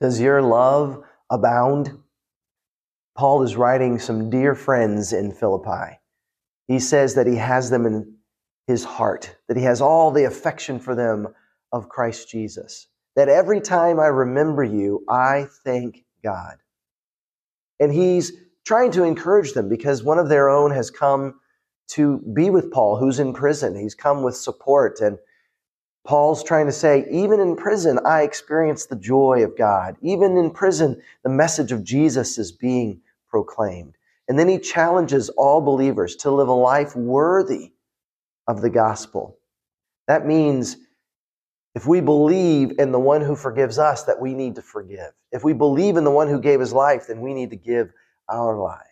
Does your love abound? Paul is writing some dear friends in Philippi. He says that he has them in his heart, that he has all the affection for them of Christ Jesus. That every time I remember you, I thank God. And he's trying to encourage them because one of their own has come to be with Paul, who's in prison. He's come with support. And Paul's trying to say, even in prison, I experience the joy of God. Even in prison, the message of Jesus is being proclaimed. And then he challenges all believers to live a life worthy of the gospel. That means if we believe in the one who forgives us, that we need to forgive. If we believe in the one who gave his life, then we need to give our lives.